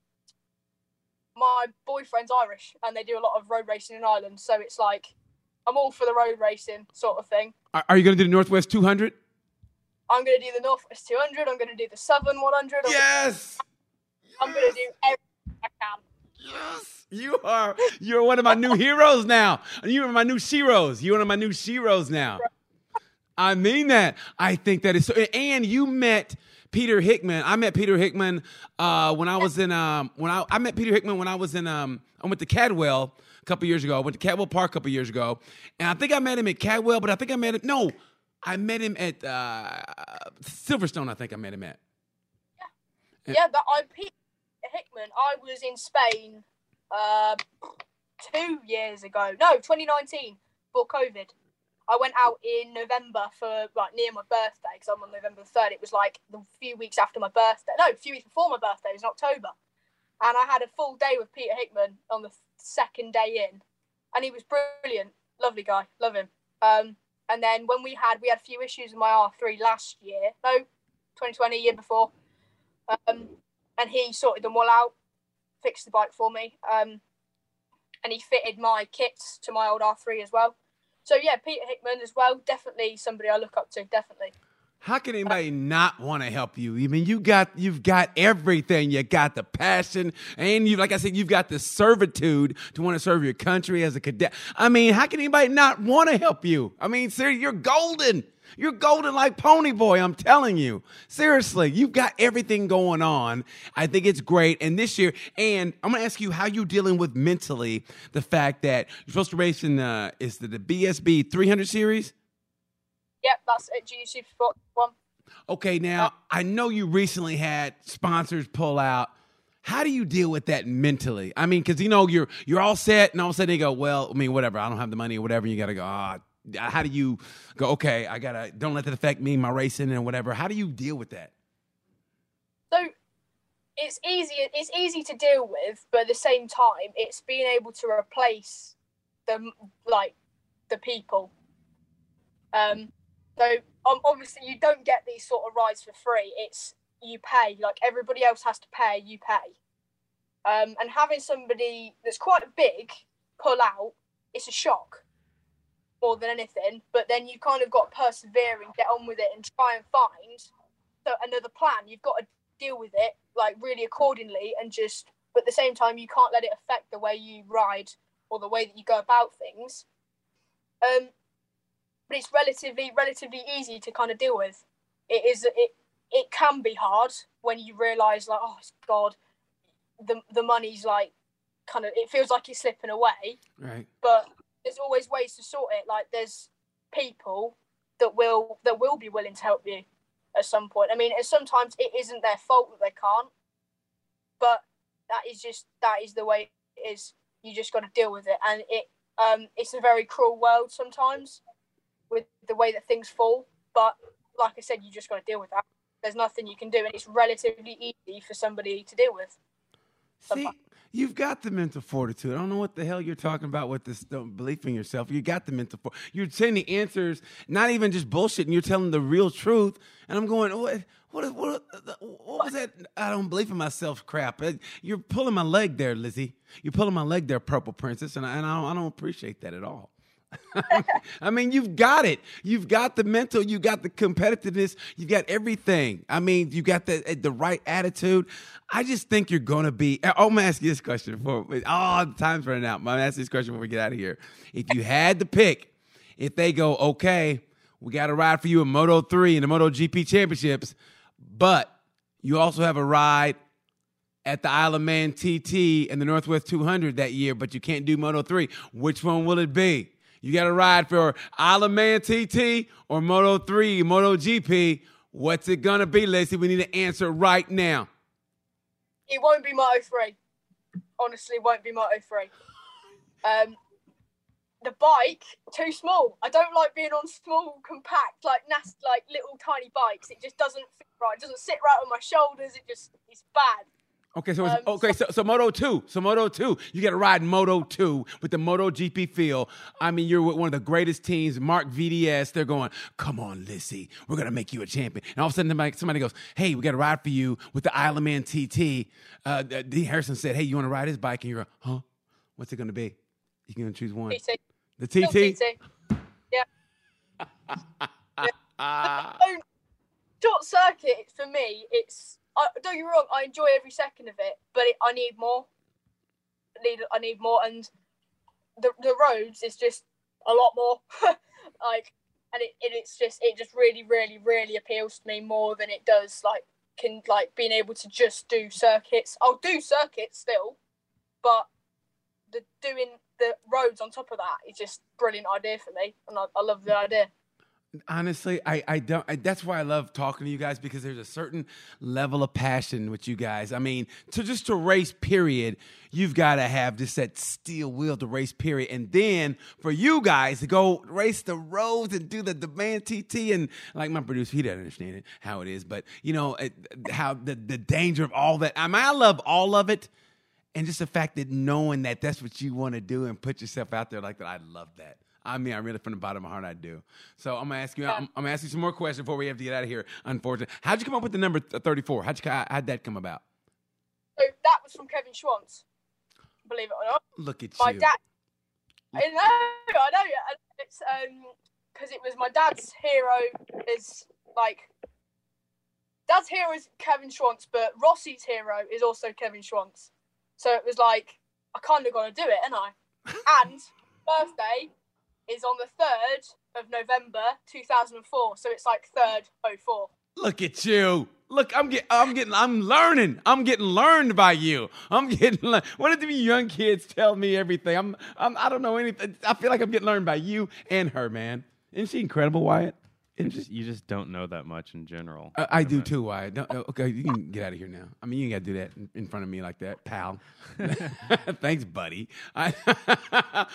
my boyfriend's Irish and they do a lot of road racing in Ireland, so it's like I'm all for the road racing sort of thing. Are, you going to do the Northwest 200? I'm going to do the Northwest 200. I'm going to do the Southern 100. I'm, Yes. I'm going to do everything I can. Yes. You are you're one of my new heroes now. You are my new sheroes. You're one of my new sheroes now. I mean that. I think that is so. And you met Peter Hickman. I met Peter Hickman uh, when I was in um, when I I met Peter Hickman when I was in um, I went to Cadwell a couple years ago. I went to Cadwell Park a couple years ago, and I think I met him at Cadwell, but I think I met him. No, I met him at uh, Silverstone. I think I met him at. Yeah, yeah. But I Peter Hickman. I was in Spain uh, two years ago. No, 2019 for COVID. I went out in November for like near my birthday because I'm on November 3rd. It was like the few weeks after my birthday. No, a few weeks before my birthday. It was in October. And I had a full day with Peter Hickman on the second day in. And he was brilliant. Lovely guy. Love him. Um, and then when we had, we had a few issues with my R3 last year. No, 2020, year before. Um, and he sorted them all out, fixed the bike for me. Um, and he fitted my kits to my old R3 as well. So yeah, Peter Hickman as well, definitely somebody I look up to, definitely. How can uh, anybody not want to help you? I mean, you got you've got everything. You got the passion, and you, like I said, you've got the servitude to want to serve your country as a cadet. I mean, how can anybody not want to help you? I mean, sir, you're golden. You're golden like Pony Boy, I'm telling you. Seriously, you've got everything going on. I think it's great. And this year, and I'm going to ask you how you're dealing with mentally the fact that you're supposed to race in, uh, is the, the BSB 300 series? Yep, that's it. GC Sport 1. Okay, now I know you recently had sponsors pull out. How do you deal with that mentally? I mean, because you know you're you're all set, and all of a sudden they go, "Well, I mean, whatever. I don't have the money or whatever." You got to go, "Ah, how do you go okay i gotta don't let that affect me my racing and whatever. How do you deal with that? So it's easy it's easy to deal with but at the same time it's being able to replace the like the people. Um so um, obviously you don't get these sort of rides for free. It's you pay like everybody else has to pay you pay. Um and having somebody that's quite big pull out it's a shock more than anything. But then you kind of got to persevere and get on with it and try and find so another plan. You've got to deal with it like really accordingly and just. But at the same time, you can't let it affect the way you ride or the way that you go about things. Um, but it's relatively relatively easy to kind of deal with. It is it it can be hard when you realise like oh God, the the money's like kind of it feels like it's slipping away. Right. But there's always ways to sort it. Like there's people that will that will be willing to help you at some point. I mean, and sometimes it isn't their fault that they can't, but that is just that is the way it is. You just got to deal with it, and it um it's a very cruel world sometimes with the way that things fall. But like I said, you just got to deal with that. There's nothing you can do, and it's relatively easy for somebody to deal with. See, You've got the mental fortitude. I don't know what the hell you're talking about with this don't belief in yourself. You got the mental for You're saying the answers, not even just bullshit, and you're telling the real truth. And I'm going, what, what, what, what was that? I don't believe in myself crap. Uh, you're pulling my leg there, Lizzie. You're pulling my leg there, Purple Princess, and I, and I, don't, I don't appreciate that at all. I mean, you've got it. You've got the mental. You got the competitiveness. You got everything. I mean, you got the eh, the right attitude. I just think you're going to be. Eh, oh, I'm gonna ask you this question before. Oh, the time's running out. I'm gonna ask this question before we get out of here. If you had to pick, if they go, okay, we got a ride for you in Moto Three and the Moto GP Championships, but you also have a ride at the Isle of Man TT and the Northwest 200 that year, but you can't do Moto 3. Which one will it be? You got to ride for Isle of Man TT or Moto 3, Moto GP. What's it going to be, Lacey? We need an answer right now. It won't be Moto 3. Honestly, won't be Moto 3. Um, the bike, too small. I don't like being on small, compact, like nast, like little tiny bikes. It just doesn't fit right. It doesn't sit right on my shoulders. It just, it's bad. Okay, so um, okay, so, so Moto two, so Moto two, you got to ride Moto two with the Moto GP feel. I mean, you're with one of the greatest teams, Marc VDS. They're going, come on, Lissy, we're gonna make you a champion. And all of a sudden, somebody, somebody goes, hey, we got to ride for you with the Isle of Man TT. Uh, Dean Harrison said, hey, you want to ride his bike? And you're, like, huh? What's it gonna be? You can choose one. TT. The TT. TT. Yeah. yeah. Short circuit for me, it's I, don't get me wrong, I enjoy every second of it, but it, I need more. I need I need more, and the the roads is just a lot more. like and it, it it's just it just really really really appeals to me more than it does like can like being able to just do circuits. I'll do circuits still, but the doing the roads on top of that is just brilliant idea for me, and I, I love the idea. Honestly, I, I don't. I, that's why I love talking to you guys because there's a certain level of passion with you guys. I mean, to just to race, period, you've got to have just that steel will to race, period. And then for you guys to go race the roads and do the demand TT and like my producer, he doesn't understand it how it is, but you know it, how the the danger of all that. I mean, I love all of it, and just the fact that knowing that that's what you want to do and put yourself out there like that. I love that. I mean, I really from the bottom of my heart, I do. So I'm gonna ask you. I'm, I'm, gonna ask you some more questions before we have to get out of here. Unfortunately, how'd you come up with the number 34? How'd you how'd that come about? So that was from Kevin Schwantz. Believe it or not. Look at my you. dad. I know, I know. It's um because it was my dad's hero is like dad's hero is Kevin Schwantz, but Rossi's hero is also Kevin Schwantz. So it was like I kind of got to do it, and I and birthday is on the 3rd of November 2004. So it's like 3rd 04. Look at you. Look, I'm getting, I'm getting, I'm learning. I'm getting learned by you. I'm getting. Le- One of the young kids tell me everything. I'm, I'm, I don't know anything. I feel like I'm getting learned by you and her, man. Isn't she incredible, Wyatt? You just, you just don't know that much in general. Uh, I do too, Wyatt. Don't, uh, okay, you can get out of here now. I mean, you ain't got to do that in, in front of me like that, pal. Thanks, buddy. I,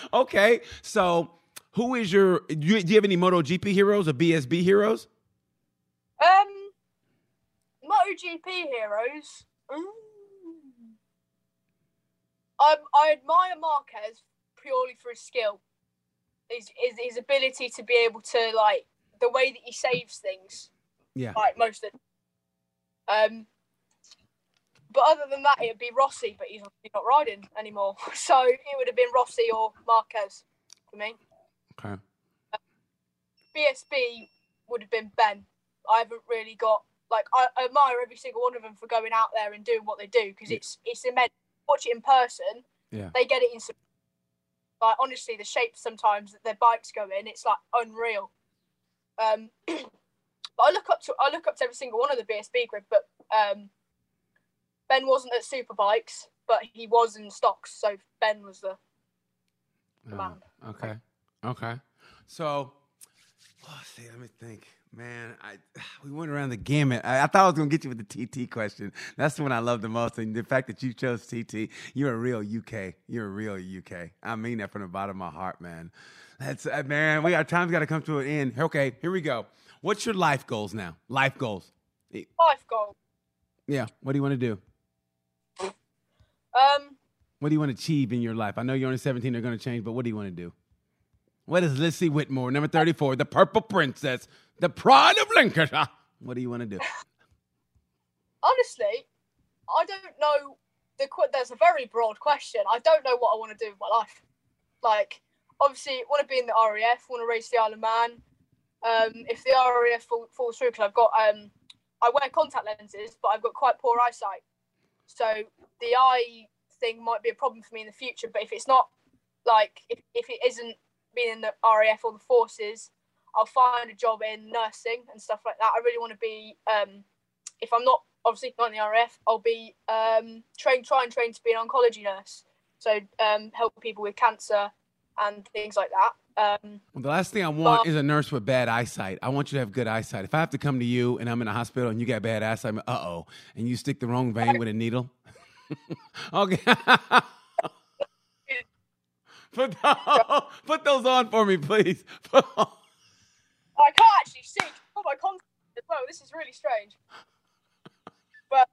okay, so who is your? Do you, do you have any MotoGP heroes or BSB heroes? Um, MotoGP heroes. Mm. Um, I admire Marquez purely for his skill, his, his his ability to be able to like the way that he saves things. Yeah. Like most of. Um. But other than that, it'd be Rossi, but he's not riding anymore. So it would have been Rossi or Marquez for me. Okay. BSB would have been Ben. I haven't really got like I admire every single one of them for going out there and doing what they do because Yeah. it's it's immense. Watch it in person, Yeah. they get it in. Some, like honestly, the shapes sometimes that their bikes go in, it's like unreal. Um, but I look up to I look up to every single one of the BSB grid, but um, Ben wasn't at Superbikes, but he was in stocks, so Ben was the Oh, man. okay. Okay. So, oh, see, let me think. Man, I we went around the gamut. I, I thought I was gonna get you with the TT question. That's the one I love the most, and the fact that you chose TT. You're a real UK. You're a real UK. I mean that from the bottom of my heart, man. That's uh, man. We our time's got to come to an end. Okay, here we go. What's your life goals now? Life goals. life goal. Yeah. What do you want to do? Um, What do you want to achieve in your life? I know you're only 17. They're going to change, but what do you want to do? What is Lissy Whitmore, number 34, the Purple Princess, the pride of Lincolnshire? What do you want to do? honestly, I don't know. The there's a very broad question. I don't know what I want to do with my life. Like, obviously, want to be in the RAF, want to race the Isle of Man. Um, if the RAF fall, falls through, because I've got um, I wear contact lenses, but I've got quite poor eyesight, so the eye thing might be a problem for me in the future. But if it's not, like, if, if it isn't being in the RAF or the forces, I'll find a job in nursing and stuff like that. I really want to be um, if I'm not obviously not in the RAF, I'll be um, trained, try and train to be an oncology nurse. So um, help people with cancer and things like that. Um, Well, the last thing I want Well- is a nurse with bad eyesight. I want you to have good eyesight. If I have to come to you and I'm in a hospital and you got bad eyesight, uh oh, and you stick the wrong vein with a needle. okay. put, those, put those on for me, please. I can't actually see. Oh my contact as well. This is really strange. But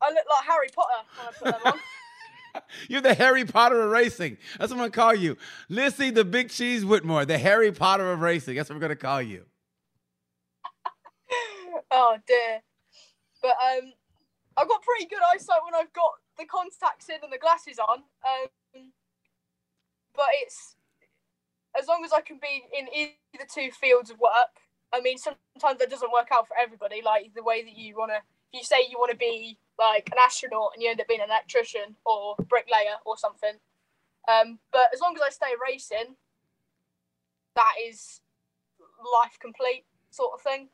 I look like Harry Potter when I put them on. You're the Harry Potter of racing. That's what I'm gonna call you. Lissy the Big Cheese Whitmore, the Harry Potter of racing. That's what I'm gonna call you. oh dear. But um, I've got pretty good eyesight when I've got the contacts in and the glasses on. Um, but it's as long as I can be in either two fields of work. I mean, sometimes that doesn't work out for everybody. Like the way that you want to, if you say you want to be like an astronaut and you end up being an electrician or bricklayer or something. Um, but as long as I stay racing, that is life complete sort of thing.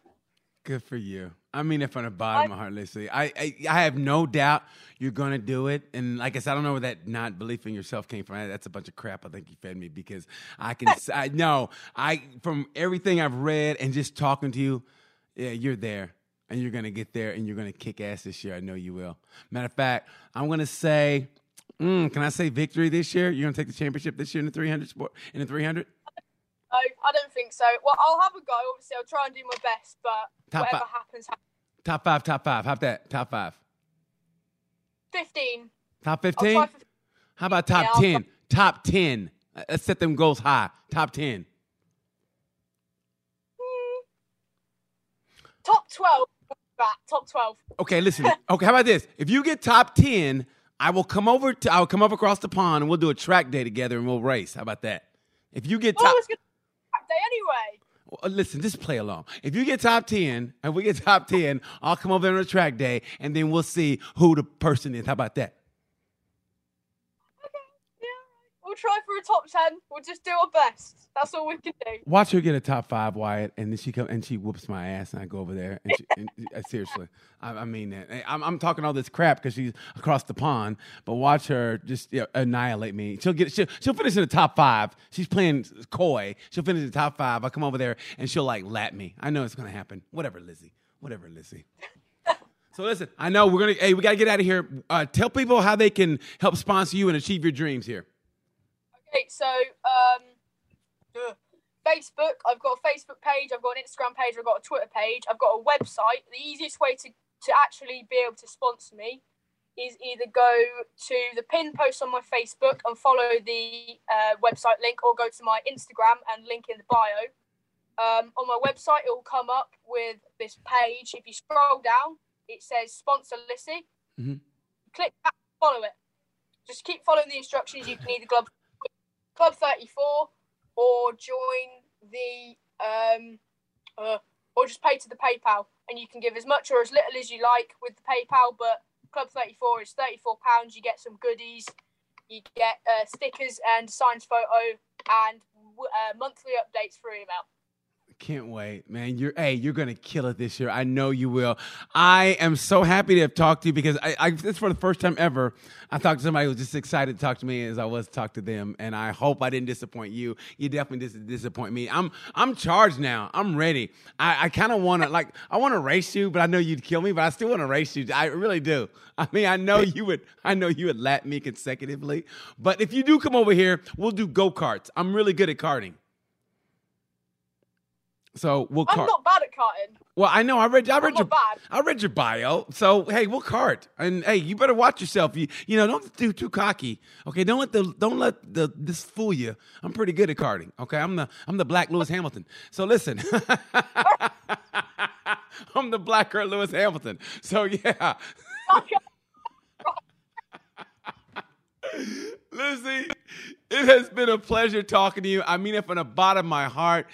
Good for you. I mean it from the bottom of my heart, Lissy. I, I I have no doubt you're gonna do it. And like I said, I don't know where that not belief in yourself came from. That's a bunch of crap. I think you fed me because I can. I know. I from everything I've read and just talking to you, yeah, you're there, and you're gonna get there, and you're gonna kick ass this year. I know you will. Matter of fact, I'm gonna say, mm, can I say victory this year? You're gonna take the championship this year in the 300 sport in the 300. No, I don't think so. Well, I'll have a go. Obviously, I'll try and do my best, but Top whatever five. happens. Top five, top five. How's that? Top five. 15. Top 15? for How about top Yeah, 10? Top 10. Uh, Let's set them goals high. Top 10. Hmm. top 12. Top 12. Okay, listen. Okay, how about this? If you get top 10, I will come over to I'll come up across the pond and we'll do a track day together and we'll race. How about that? If you get top it's going to day anyway. Well, listen, just play along. If you get top 10 and we get top 10, I'll come over on a track day and then we'll see who the person is. How about that? Yeah. We'll try for a top 10. We'll just do our best. That's all we can do. Watch her get a top five, Wyatt, and then she come and she whoops my ass, and I go over there. And, she, and uh, seriously, I, I mean that. I'm, I'm talking all this crap because she's across the pond, but watch her just you know, annihilate me. She'll get she'll, she'll finish in the top five. She's playing coy. She'll finish in the top five. I come over there and she'll like lap me. I know it's gonna happen. Whatever, Lizzie. Whatever, Lizzie. So listen, I know we're gonna. Hey, we gotta get out of here. Uh, tell people how they can help sponsor you and achieve your dreams here. Okay, so um. Facebook. I've got a Facebook page. I've got an Instagram page. I've got a Twitter page. I've got a website. The easiest way to, to actually be able to sponsor me is either go to the pin post on my Facebook and follow the uh, website link, or go to my Instagram and link in the bio. Um, on my website, it will come up with this page. If you scroll down, it says sponsor Lissy. Mhm. Click that, follow it. Just keep following the instructions. You can either club Club 34 or join the um uh, or just pay to the PayPal and you can give as much or as little as you like with the PayPal but Club 34 is 34 pounds. You get some goodies you get uh, stickers and signed photo and uh, monthly updates through email Can't wait, man. You're hey, you're gonna kill it this year. I know you will. I am so happy to have talked to you because I, I this for the first time ever. I talked to somebody who was just excited to talk to me as I was to talk to them, and I hope I didn't disappoint you. You definitely dis- disappoint me. I'm I'm charged now. I'm ready. I, I kind of want to like I want to race you, but I know you'd kill me. But I still want to race you. I really do. I mean, I know you would. I know you would lap me consecutively. But if you do come over here, we'll do go karts. I'm really good at karting. So we'll I'm cart. not bad at carting. Well, I know. I read. I read not your. bad. I read your bio. So hey, we'll cart. And hey, you better watch yourself. You you know, don't do too cocky. Okay, don't let the don't let the this fool you. I'm pretty good at carting. Okay, I'm the I'm the Black Lewis Hamilton. So listen, I'm the Black Kurt Lewis Hamilton. So yeah, Lizzie, it has been a pleasure talking to you. I mean it from the bottom of my heart.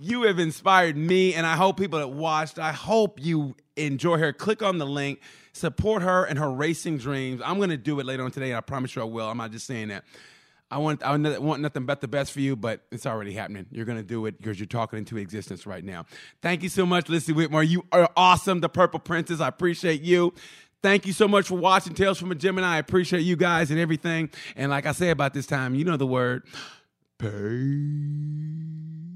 You have inspired me, and I hope people that watched, I hope you enjoy her. Click on the link, support her and her racing dreams. I'm going to do it later on today, and I promise you I will. I'm not just saying that. I want, I want nothing but the best for you, but it's already happening. You're going to do it because you're talking into existence right now. Thank you so much, Lizzie Whitmore. You are awesome, the Purple Princess. I appreciate you. Thank you so much for watching Tales from a Gemini. I appreciate you guys and everything. And like I say about this time, you know the word. Peace.